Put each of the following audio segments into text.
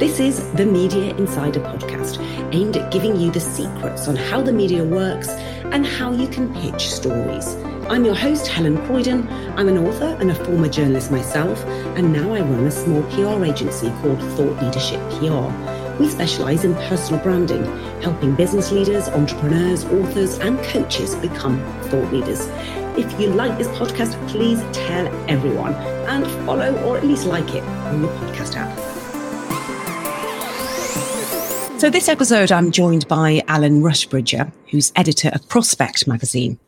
This is the Media Insider podcast, aimed at giving you the secrets on how the media works and how you can pitch stories. I'm your host, Helen Croydon. I'm an author and a former journalist myself, and now I run a small PR agency called Thought Leadership PR. We specialize in personal branding, helping business leaders, entrepreneurs, authors, and coaches become thought leaders. If you like this podcast, please tell everyone and follow or at least like it on your podcast app. So, this episode, I'm joined by Alan Rusbridger, who's editor of Prospect magazine.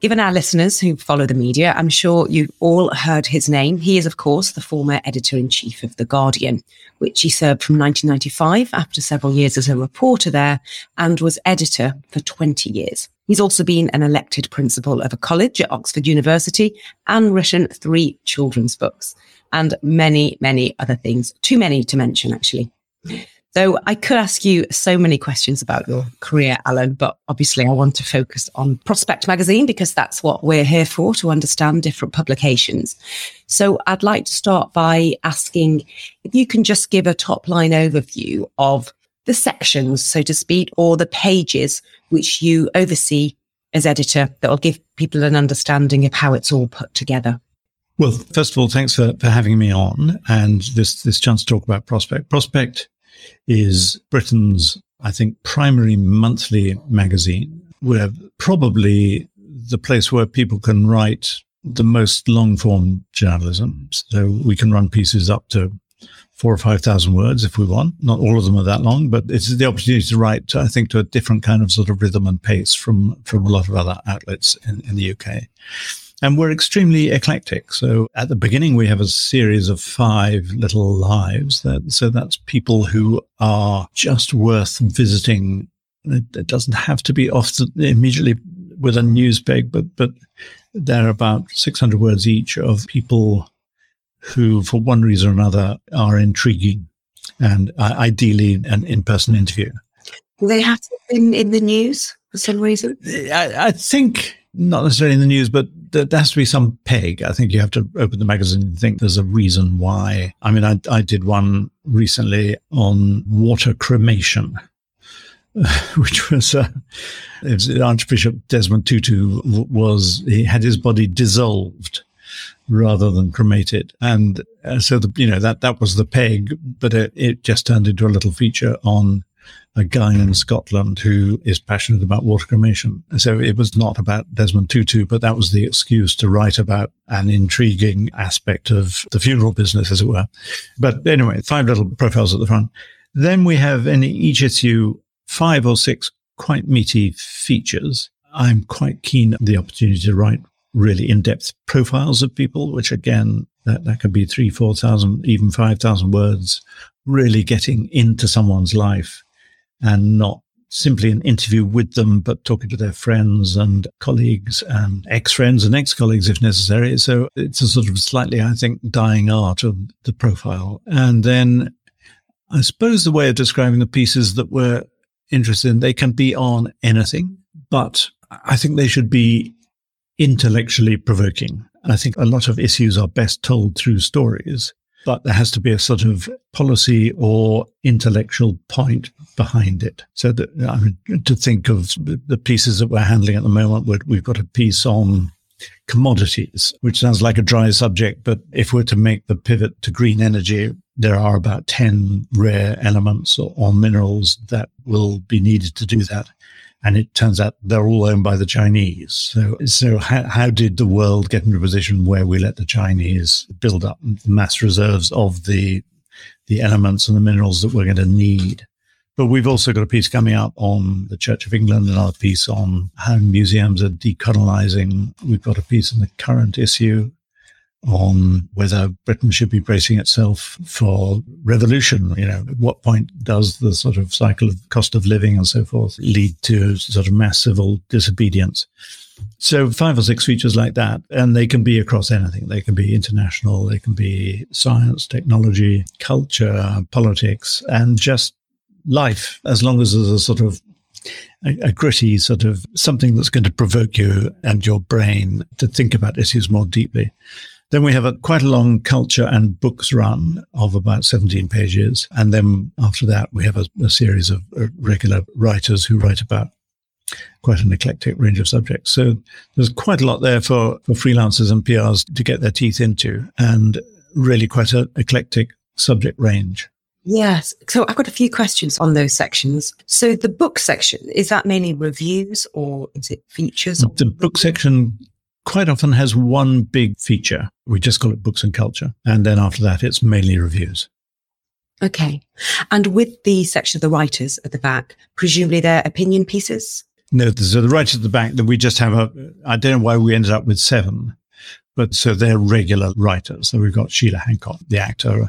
Given our listeners who follow the media, I'm sure you've all heard his name. He is, of course, the former editor in chief of The Guardian, which he served from 1995 after several years as a reporter there and was editor for 20 years. He's also been an elected principal of a college at Oxford University and written three children's books and many, many other things. Too many to mention, actually. So I could ask you so many questions about your career, Alan, but obviously I want to focus on Prospect magazine because that's what we're here for to understand different publications. So I'd like to start by asking if you can just give a top line overview of the sections, so to speak, or the pages which you oversee as editor that will give people an understanding of how it's all put together. Well, first of all, thanks for, for having me on and this, this chance to talk about Prospect. Prospect is Britain's, I think, primary monthly magazine. We're probably the place where people can write the most long form journalism. So we can run pieces up to four or 5,000 words if we want. Not all of them are that long, but it's the opportunity to write, I think, to a different kind of sort of rhythm and pace from, from a lot of other outlets in, in the UK. And we're extremely eclectic. So at the beginning, we have a series of five little lives. That, so that's people who are just worth visiting. It, it doesn't have to be off the, immediately with a news peg, but, but they're about 600 words each of people who, for one reason or another, are intriguing and uh, ideally an in-person interview. they have to have been in the news for some reason? I, I think not necessarily in the news, but there, has to be some peg. I think you have to open the magazine and think there's a reason why. I mean, I, I did one recently on water cremation. which was, uh, was Archbishop Desmond Tutu was he had his body dissolved rather than cremated, and uh, so the you know that that was the peg, but it, it just turned into a little feature on a guy in Scotland who is passionate about water cremation. So it was not about Desmond Tutu, but that was the excuse to write about an intriguing aspect of the funeral business, as it were. But anyway, five little profiles at the front. Then we have in each issue five or six quite meaty features. I'm quite keen on the opportunity to write really in-depth profiles of people, which again, that, that could be three, 4,000, even 5,000 words, really getting into someone's life and not simply an interview with them, but talking to their friends and colleagues and ex-friends and ex-colleagues if necessary. So it's a sort of slightly, I think, dying art of the profile. And then I suppose the way of describing the pieces that we're interested in, they can be on anything, but I think they should be intellectually provoking. I think a lot of issues are best told through stories but there has to be a sort of policy or intellectual point behind it. So that I mean, to think of the pieces that we're handling at the moment, we've got a piece on commodities, which sounds like a dry subject, but if we're to make the pivot to green energy, there are about 10 rare elements or, or minerals that will be needed to do that and it turns out they're all owned by the Chinese. So, so how, how did the world get into a position where we let the Chinese build up mass reserves of the the elements and the minerals that we're going to need? But we've also got a piece coming up on the Church of England, another piece on how museums are decolonizing. We've got a piece in the current issue on whether Britain should be bracing itself for revolution. You know, at what point does the sort of cycle of cost of living and so forth lead to sort of mass civil disobedience? So five or six features like that, and they can be across anything. They can be international, they can be science, technology, culture, politics, and just life, as long as there's a sort of a, a, gritty sort of something that's going to provoke you and your brain to think about issues more deeply Then we have a quite a long culture and books run of about 17 pages. And then after that, we have a, a series of uh, regular writers who write about quite an eclectic range of subjects. So there's quite a lot there for, for freelancers and PRs to get their teeth into and really quite an eclectic subject range. Yes. So I've got a few questions on those sections. So the book section, is that mainly reviews or is it features? The book section quite often has one big feature. We just call it books and culture. And then after that, it's mainly reviews. Okay. And with the section of the writers at the back, presumably they're opinion pieces? No, so the writers at the back that we just have a, I don't know why we ended up with seven, but so they're regular writers. So we've got Sheila Hancock, the actor,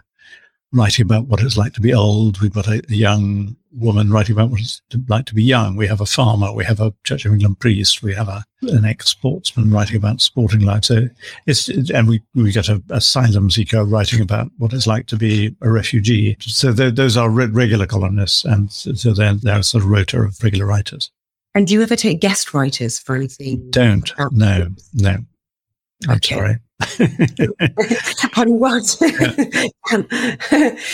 writing about what it's like to be old. We've got a, a, young woman writing about what it's like to be young. We have a farmer. We have a Church of England priest. We have a, an ex-sportsman writing about sporting life. So it's, and we, we get a asylum seeker writing about what it's like to be a refugee. So those are re- regular columnists. And so they're, they're a sort of rota of regular writers. And do you ever take guest writers for anything? Don't. Oh. No, no. I'm okay. sorry. on what?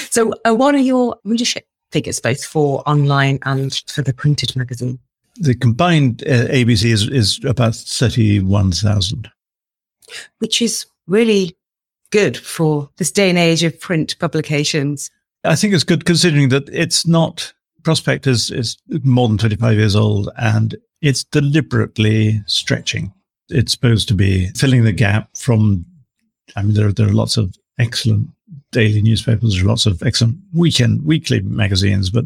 so, uh, what are your readership figures, both for online and for the printed magazine? The combined uh, ABC is, is about 31,000. Which is really good for this day and age of print publications. I think it's good considering that it's not Prospect is, is more than 25 years old and it's deliberately stretching. It's supposed to be filling the gap from, I mean, there, there are lots of excellent daily newspapers, there are lots of excellent weekend, weekly magazines, but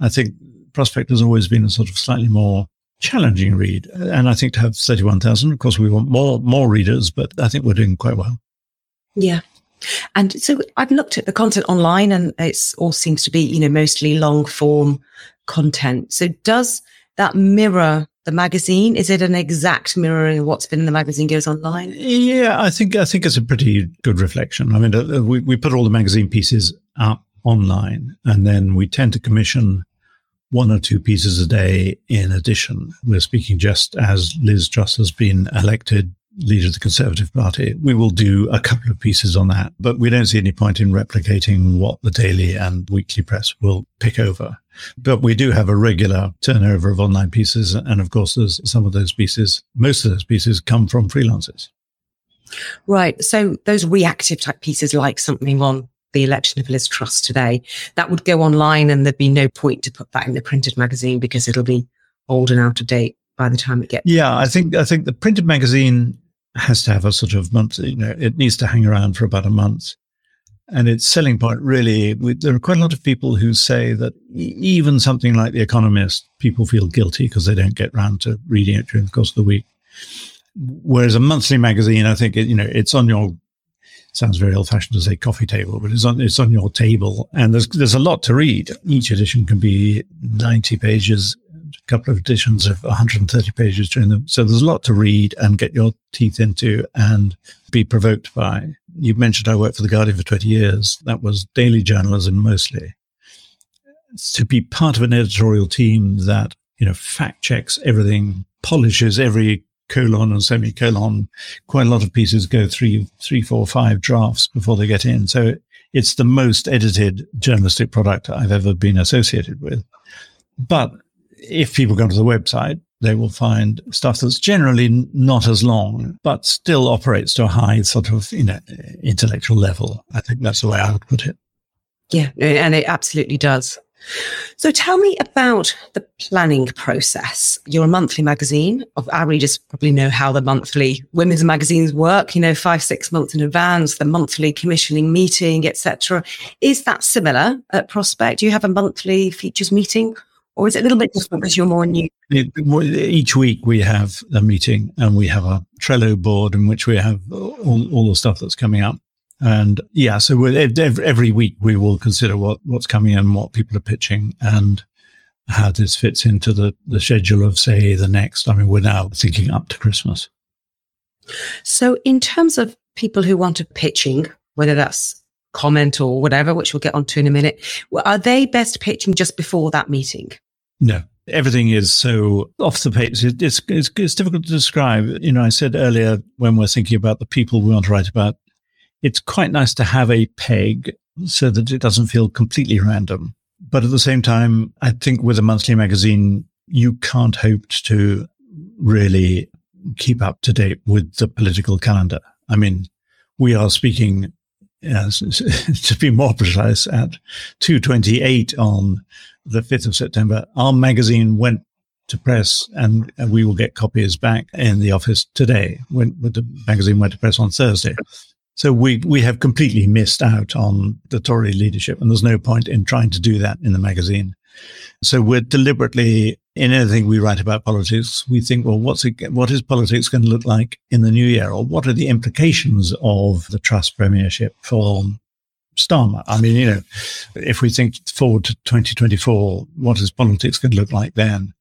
I think Prospect has always been a sort of slightly more challenging read. And I think to have 31,000, of course, we want more, more readers, but I think we're doing quite well. Yeah. And so I've looked at the content online and it's all seems to be, you know, mostly long form content. So does that mirror the magazine? Is it an exact mirroring of what's been in the magazine goes online? Yeah, I think I think it's a pretty good reflection. I mean, we we put all the magazine pieces up online, and then we tend to commission one or two pieces a day in addition. We're speaking just as Liz Truss has been elected leader of the Conservative Party, we will do a couple of pieces on that. But we don't see any point in replicating what the daily and weekly press will pick over. But we do have a regular turnover of online pieces. And of course, there's some of those pieces, most of those pieces come from freelancers. Right. So those reactive type pieces, like something on the election of Liz Truss today, that would go online and there'd be no point to put that in the printed magazine because it'll be old and out of date by the time it gets. Yeah, I think I think the printed magazine has to have a sort of month, you know, it needs to hang around for about a month. And its selling point really, we, there are quite a lot of people who say that even something like The Economist, people feel guilty because they don't get round to reading it during the course of the week. Whereas a monthly magazine, I think, it, you know, it's on your, sounds very old fashioned to say coffee table, but it's on, it's on your table and there's, there's a lot to read. Each edition can be 90 pages a couple of editions of 130 pages during them. So there's a lot to read and get your teeth into and be provoked by. You mentioned I worked for The Guardian for 20 years. That was daily journalism mostly. To be part of an editorial team that, you know, fact checks everything, polishes every colon and semicolon. Quite a lot of pieces go three, three, four, five drafts before they get in. So it's the most edited journalistic product I've ever been associated with. But if people go to the website, they will find stuff that's generally not as long, but still operates to a high sort of you know intellectual level. I think that's the way I would put it. Yeah, and it absolutely does. So tell me about the planning process. You're a monthly magazine. Our readers probably know how the monthly women's magazines work, you know, five, six months in advance, the monthly commissioning meeting, etc. Is that similar at Prospect? Do you have a monthly features meeting or is it a little bit different because you're more new? It, each week we have a meeting and we have a Trello board in which we have all, all the stuff that's coming up. And yeah, so every week we will consider what, what's coming in, what people are pitching, and how this fits into the, the schedule of, say, the next. I mean, we're now thinking up to Christmas. So, in terms of people who want to pitching, whether that's comment or whatever, which we'll get onto in a minute, are they best pitching just before that meeting? No. Everything is so off the pace. It's, it's, it's difficult to describe. You know, I said earlier when we're thinking about the people we want to write about, it's quite nice to have a peg so that it doesn't feel completely random. But at the same time, I think with a monthly magazine, you can't hope to really keep up to date with the political calendar. I mean, we are speaking, to be more precise, at 228 on the 5th of September. Our magazine went to press and we will get copies back in the office today when, when the magazine went to press on Thursday. So we, we have completely missed out on the Tory leadership and there's no point in trying to do that in the magazine. So we're deliberately in anything we write about politics, we think, well, what's it, what is politics going to look like in the new year? Or what are the implications of the Truss premiership for Starmer? I mean, you know, if we think forward to 2024, what is politics going to look like then?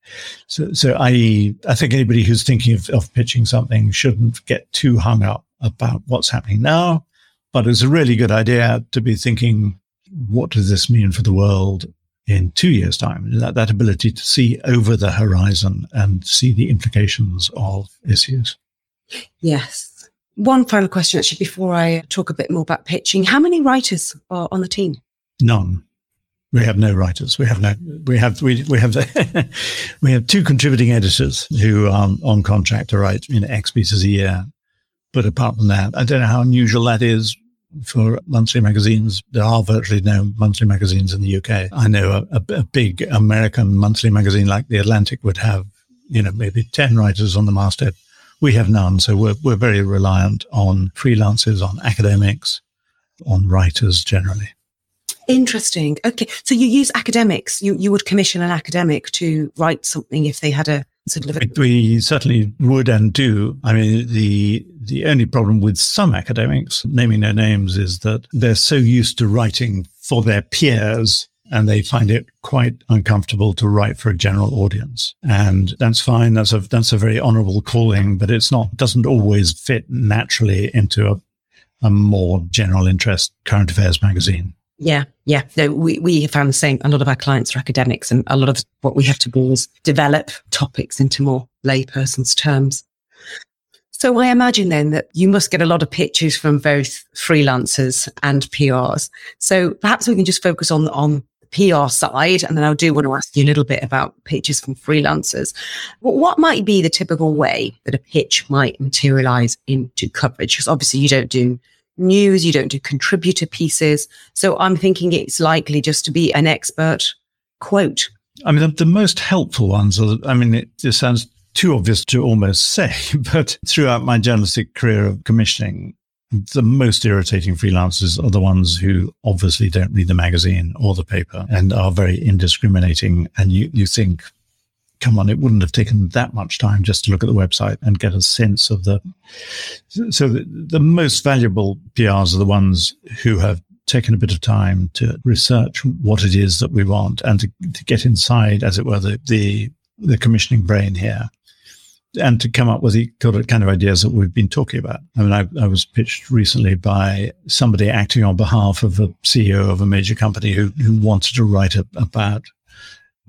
So, so I, I think anybody who's thinking of, of pitching something shouldn't get too hung up about what's happening now, but it's a really good idea to be thinking, what does this mean for the world in two years' time. That, that ability to see over the horizon and see the implications of issues. Yes. One final question, actually, before I talk a bit more about pitching. How many writers are on the team? None. We have no writers. We have no. We have we we have we have two contributing editors who are on contract to write in X pieces a year. But apart from that, I don't know how unusual that is for monthly magazines. There are virtually no monthly magazines in the UK. I know a, a, big American monthly magazine like The Atlantic would have, you know, maybe 10 writers on the masthead. We have none. So we're, we're very reliant on freelancers, on academics, on writers generally. Interesting. Okay. So you use academics. You, you would commission an academic to write something if they had a A- we certainly would and do. I mean, the, the only problem with some academics, naming their names, is that they're so used to writing for their peers and they find it quite uncomfortable to write for a general audience. And that's fine. That's a, that's a very honorable calling, but it's not, doesn't always fit naturally into a, a more general interest current affairs magazine. Yeah, yeah. No, we, we found the same. A lot of our clients are academics, and a lot of what we have to do is develop topics into more layperson's terms. So I imagine then that you must get a lot of pitches from both freelancers and PRs. So perhaps we can just focus on on the PR side, and then I do want to ask you a little bit about pitches from freelancers. What might be the typical way that a pitch might materialize into coverage? Because obviously you don't do news, you don't do contributor pieces. So I'm thinking it's likely just to be an expert quote. I mean, the, the most helpful ones are, I mean, it just sounds too obvious to almost say, but throughout my journalistic career of commissioning, the most irritating freelancers are the ones who obviously don't read the magazine or the paper and are very indiscriminating. And you, you think, come on, it wouldn't have taken that much time just to look at the website and get a sense of the. So the, the most valuable PRs are the ones who have taken a bit of time to research what it is that we want and to, to get inside, as it were, the, the, the commissioning brain here and to come up with the kind of ideas that we've been talking about. I mean, I, I, was pitched recently by somebody acting on behalf of a CEO of a major company who, who wanted to write a, about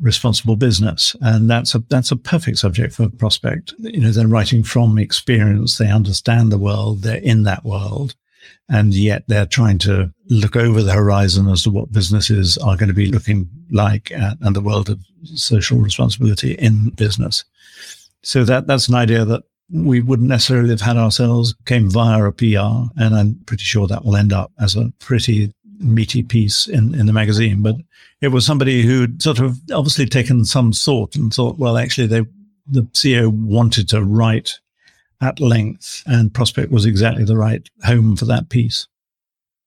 responsible business. And that's a, that's a perfect subject for a prospect. You know, they're writing from experience. They understand the world. They're in that world. And yet they're trying to look over the horizon as to what businesses are going to be looking like at, and the world of social responsibility in business. So that, that's an idea that we wouldn't necessarily have had ourselves came via a PR. And I'm pretty sure that will end up as a pretty meaty piece in, in the magazine, but it was somebody who'd sort of obviously taken some thought and thought, well, actually, they, the CEO wanted to write at length, and Prospect was exactly the right home for that piece.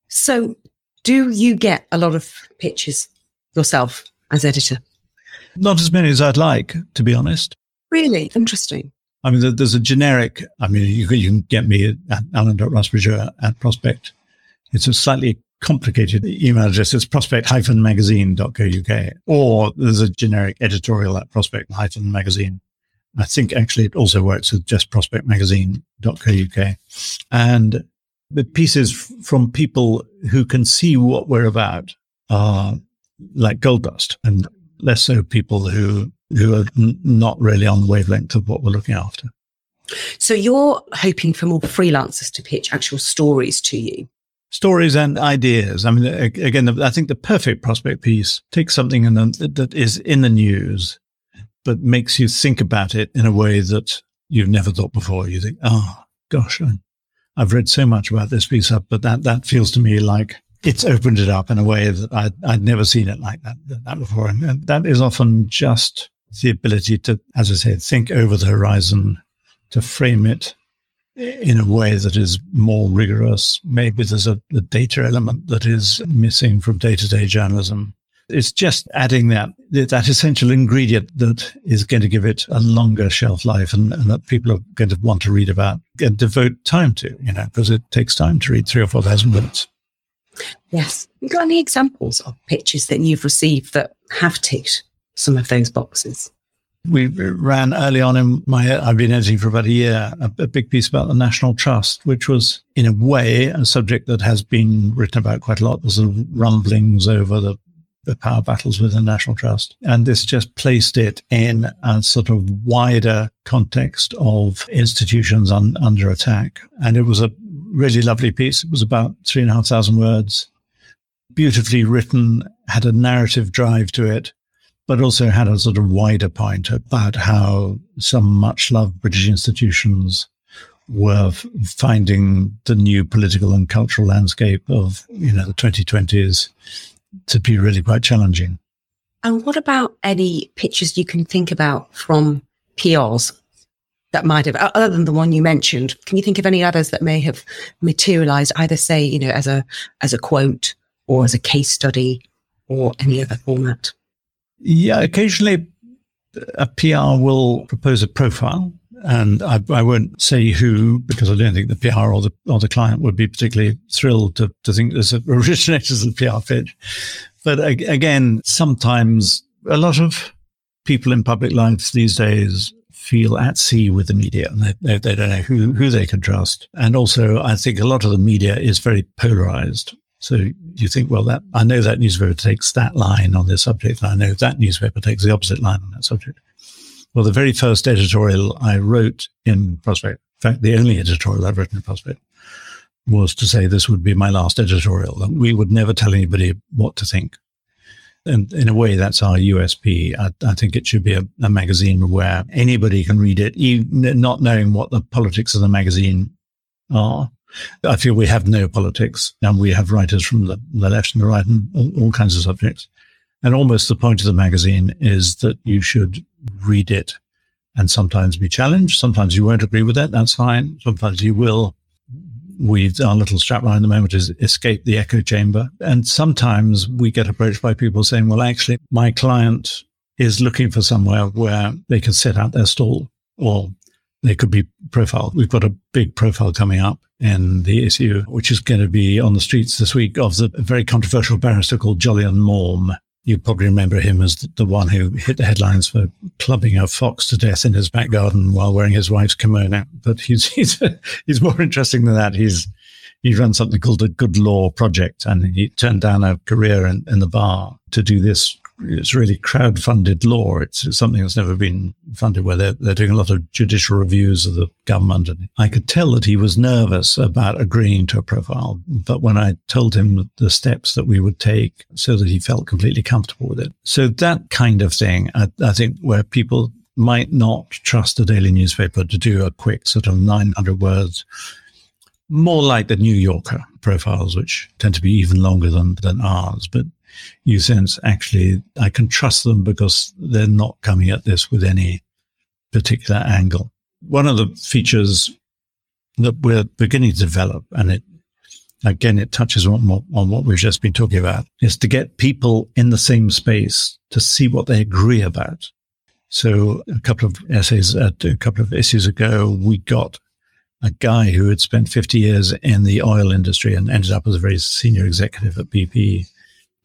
So, do you get a lot of pitches yourself as editor? Not as many as I'd like, to be honest. Really interesting. I mean, there's a generic. I mean, you can, you can get me at alan.rusbridger at Prospect. It's a slightly complicated email address. It's prospect-magazine.co.uk, or there's a generic editorial at prospect-magazine. I think actually it also works with just prospectmagazine.co.uk. And the pieces from people who can see what we're about are like gold dust and less so people who, who are n- not really on the wavelength of what we're looking after. So you're hoping for more freelancers to pitch actual stories to you? Stories and ideas. I mean, again, I think the perfect prospect piece takes something in the, that is in the news, but makes you think about it in a way that you've never thought before. You think, oh gosh, I've read so much about this piece up, but that that feels to me like it's opened it up in a way that I'd, I'd never seen it like that, that before. And that is often just the ability to, as I say, think over the horizon, to frame it in a way that is more rigorous. Maybe there's a, a data element that is missing from day to day journalism. It's just adding that that essential ingredient that is going to give it a longer shelf life and, and that people are going to want to read about and devote time to, you know, because it takes time to read three or four thousand words. Yes. You got any examples of pitches that you've received that have ticked some of those boxes? We ran early on in my, I've been editing for about a year, a, a, big piece about the National Trust, which was in a way a subject that has been written about quite a lot. There's sort of rumblings over the, the power battles within the National Trust. And this just placed it in a sort of wider context of institutions un, under attack. And it was a really lovely piece. It was about three and a half thousand words, beautifully written, had a narrative drive to it but also had a sort of wider point about how some much loved British institutions were f- finding the new political and cultural landscape of you know the 2020s to be really quite challenging. And what about any pictures you can think about from PRs that might have, other than the one you mentioned? Can you think of any others that may have materialized, either say you know as a as a quote or as a case study or any other format? Yeah, occasionally uh, a PR will propose a profile, and I, I, won't say who because I don't think the PR or the or the client would be particularly thrilled to to think this originates as a PR pitch. But again, sometimes a lot of people in public life these days feel at sea with the media and they, they, don't know who, who they can trust. And also, I think a lot of the media is very polarized. So you think, well, that I know that newspaper takes that line on this subject, and I know that newspaper takes the opposite line on that subject. Well, the very first editorial I wrote in Prospect, in fact, the only editorial I've written in Prospect, was to say this would be my last editorial, that we would never tell anybody what to think. And in a way, that's our USP. I, I think it should be a, a, magazine where anybody can read it, even not knowing what the politics of the magazine are I feel we have no politics and we have writers from the, the left and the right and all, all kinds of subjects. And almost the point of the magazine is that you should read it and sometimes be challenged. Sometimes you won't agree with it. That's fine. Sometimes you will. We, our little strapline at the moment is escape the echo chamber. And sometimes we get approached by people saying, well, actually, my client is looking for somewhere where they can set out their stall or they could be profiled. We've got a big profile coming up in the issue, which is going to be on the streets this week of the very controversial barrister called Jolyon Maugham. You probably remember him as the one who hit the headlines for clubbing a fox to death in his back garden while wearing his wife's kimono. But he's he's he's more interesting than that. He's he runs something called the Good Law Project, and he turned down a career in, in the bar to do this it's really crowd-funded law. It's, something that's never been funded where they're, they're doing a lot of judicial reviews of the government. And I could tell that he was nervous about agreeing to a profile. But when I told him the steps that we would take so that he felt completely comfortable with it. So that kind of thing, I, I think where people might not trust a daily newspaper to do a quick sort of 900 words more like the New Yorker profiles, which tend to be even longer than, than ours. But you sense actually I can trust them because they're not coming at this with any particular angle. One of the features that we're beginning to develop, and it again it touches on what, on what we've just been talking about, is to get people in the same space to see what they agree about. So a couple of essays, uh, a couple of issues ago, we got a guy who had spent 50 years in the oil industry and ended up as a very senior executive at BP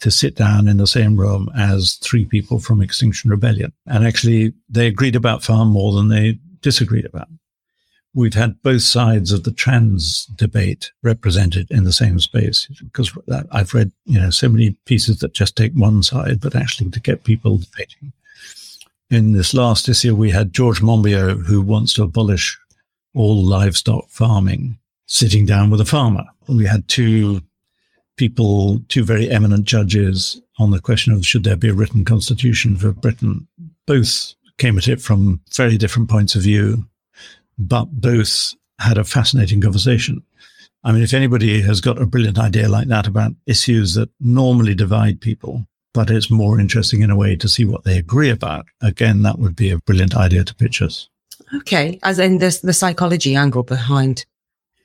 to sit down in the same room as three people from Extinction Rebellion. And actually, they agreed about far more than they disagreed about. We've had both sides of the trans debate represented in the same space because I've read, you know, so many pieces that just take one side, but actually to get people debating. In this last issue, we had George Monbiot, who wants to abolish all livestock farming, sitting down with a farmer. We had two people, two very eminent judges on the question of should there be a written constitution for Britain, both came at it from very different points of view, but both had a fascinating conversation. I mean, if anybody has got a brilliant idea like that about issues that normally divide people, but it's more interesting in a way to see what they agree about, again, that would be a brilliant idea to pitch us. Okay, as in this the psychology angle behind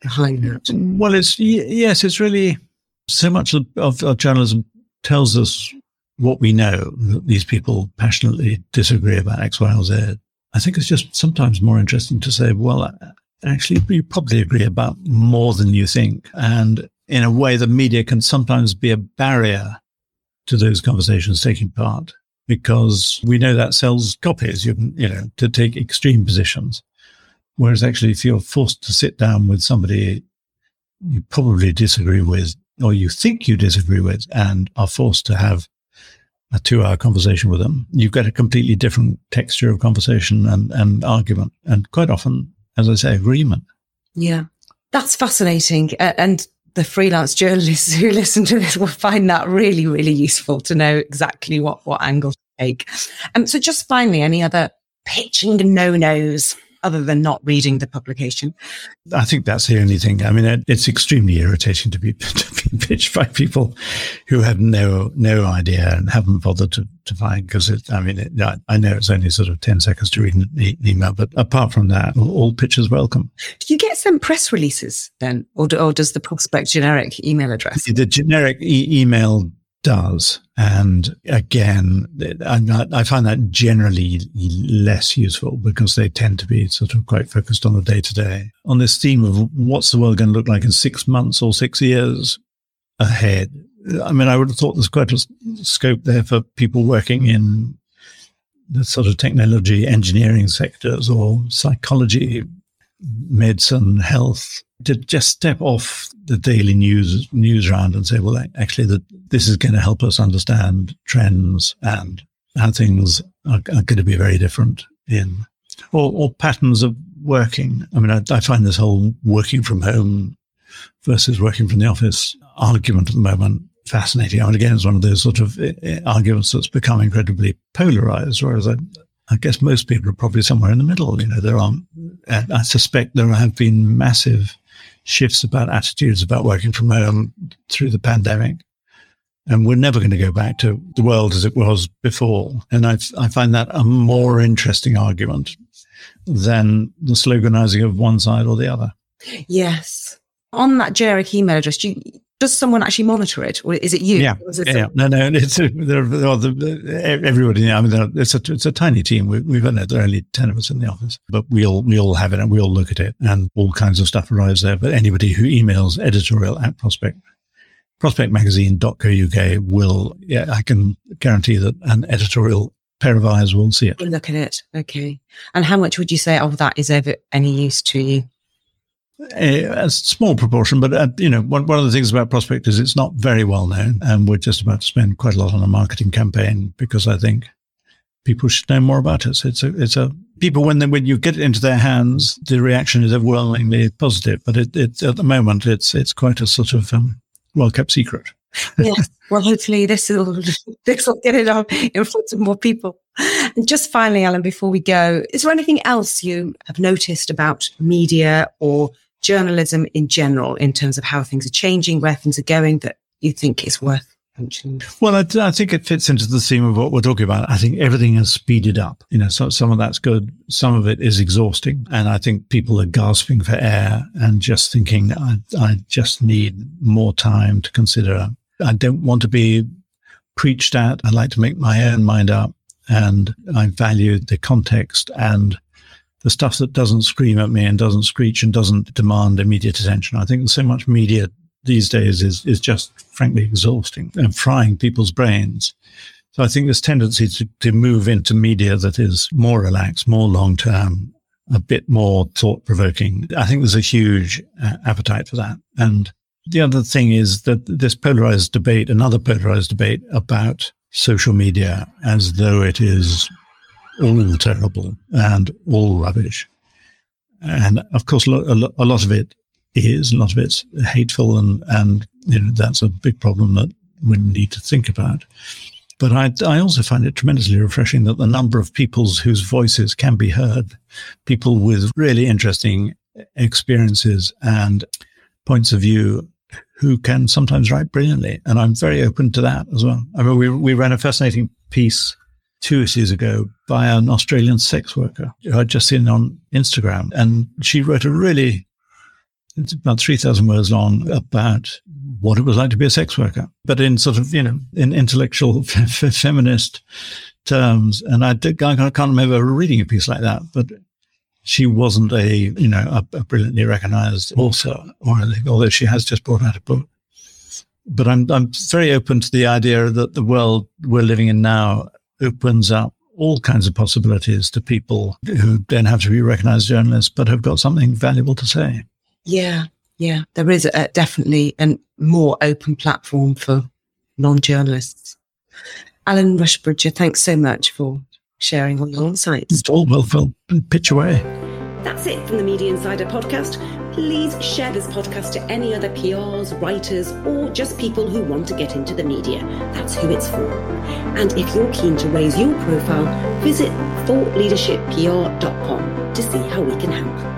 behind that. Well, it's yes, it's really so much of, of, journalism tells us what we know that these people passionately disagree about X, Y, or Z. I think it's just sometimes more interesting to say, well, actually, you probably agree about more than you think. And in a way, the media can sometimes be a barrier to those conversations taking part because we know that sells copies, you, you know, to take extreme positions. Whereas actually, if you're forced to sit down with somebody you probably disagree with, or you think you disagree with, and are forced to have a two hour conversation with them, you get a completely different texture of conversation and, and argument. And quite often, as I say, agreement. Yeah. That's fascinating. And the freelance journalists who listen to this will find that really, really useful to know exactly what, what angle to take. Um, so just finally, any other pitching no-nos other than not reading the publication? I think that's the only thing. I mean, it, it's extremely irritating to be, to be pitched by people who have no no idea and haven't bothered to, to find because it. I mean, it, I know it's only sort of 10 seconds to read an, e- email, but apart from that, all, all pitches welcome. Do you get some press releases then, or, do, or does the prospect generic email address? The generic e- email does. And again, not, i find that generally less useful because they tend to be sort of quite focused on the day to day. On this theme of what's the world going to look like in six months or six years ahead, I mean, I would have thought there's quite a scope there for people working in the sort of technology engineering sectors or psychology, medicine, health, to just step off the daily news news round and say, well, actually, that this is going to help us understand trends and how things are, are going to be very different in or, or patterns of working. I mean, I, I, find this whole working from home versus working from the office argument at the moment fascinating. I mean, again, it's one of those sort of eh, eh, arguments that's become incredibly polarized, whereas I, I guess most people are probably somewhere in the middle. You know, there are, I suspect there have been massive shifts about attitudes about working from home through the pandemic. And we're never going to go back to the world as it was before. And I, I find that a more interesting argument than the sloganizing of one side or the other. Yes. On that generic email address, you, does someone actually monitor it, or is it you? Yeah, it yeah. No, no. It's there. everybody. I mean, it's a it's a tiny team. We, we've only there are only ten of us in the office, but we all we all have it and we all look at it, and all kinds of stuff arrives there. But anybody who emails editorial at prospect prospectmagazine.co.uk will, yeah, I can guarantee that an editorial pair of eyes will see it. Look at it. Okay. And how much would you say of that is ever any use to you? A, a, small proportion, but uh, you know, one, one of the things about Prospect is it's not very well known, and we're just about to spend quite a lot on a marketing campaign because I think people should know more about it. So it's a, it's a people when they, when you get it into their hands, the reaction is overwhelmingly positive, but it, it at the moment it's it's quite a sort of um, well kept secret. yes. Well, hopefully this will this will get it out in front of more people. And just finally, Alan, before we go, is there anything else you have noticed about media or journalism in general in terms of how things are changing, where things are going that you think is worth mentioning? Well, I, I, think it fits into the theme of what we're talking about. I think everything has speeded up. You know, so, some of that's good. Some of it is exhausting. And I think people are gasping for air and just thinking, I, I just need more time to consider. I don't want to be preached at. I like to make my own mind up. And I value the context and the stuff that doesn't scream at me and doesn't screech and doesn't demand immediate attention. I think so much media these days is is just frankly exhausting and frying people's brains. So I think this tendency to, to move into media that is more relaxed, more long term, a bit more thought provoking. I think there's a huge uh, appetite for that. And the other thing is that this polarized debate, another polarized debate about social media as though it is all terrible and all rubbish. And of course, a lot of it is. A lot of it's hateful, and and you know that's a big problem that we need to think about. But I, I also find it tremendously refreshing that the number of peoples whose voices can be heard, people with really interesting experiences and points of view who can sometimes write brilliantly. And I'm very open to that as well. I mean, we, we ran a fascinating piece two issues ago by an Australian sex worker I'd just seen on Instagram. And she wrote a really, it's about 3,000 words long about what it was like to be a sex worker, but in sort of, you know, in intellectual feminist terms. And I, did, I can't remember reading a piece like that, but she wasn't a, you know, a, a brilliantly recognized author or anything, although she has just brought out a book. But I'm, I'm very open to the idea that the world we're living in now opens up all kinds of possibilities to people who don't have to be recognized journalists, but have got something valuable to say. Yeah, yeah, there is a, definitely a more open platform for non-journalists. Alan Rusbridger, thanks so much for sharing all your insights. It's all well, well pitch away. That's it from the Media Insider podcast. Please share this podcast to any other PRs, writers, or just people who want to get into the media. That's who it's for. And if you're keen to raise your profile, visit thoughtleadershippr.com to see how we can help.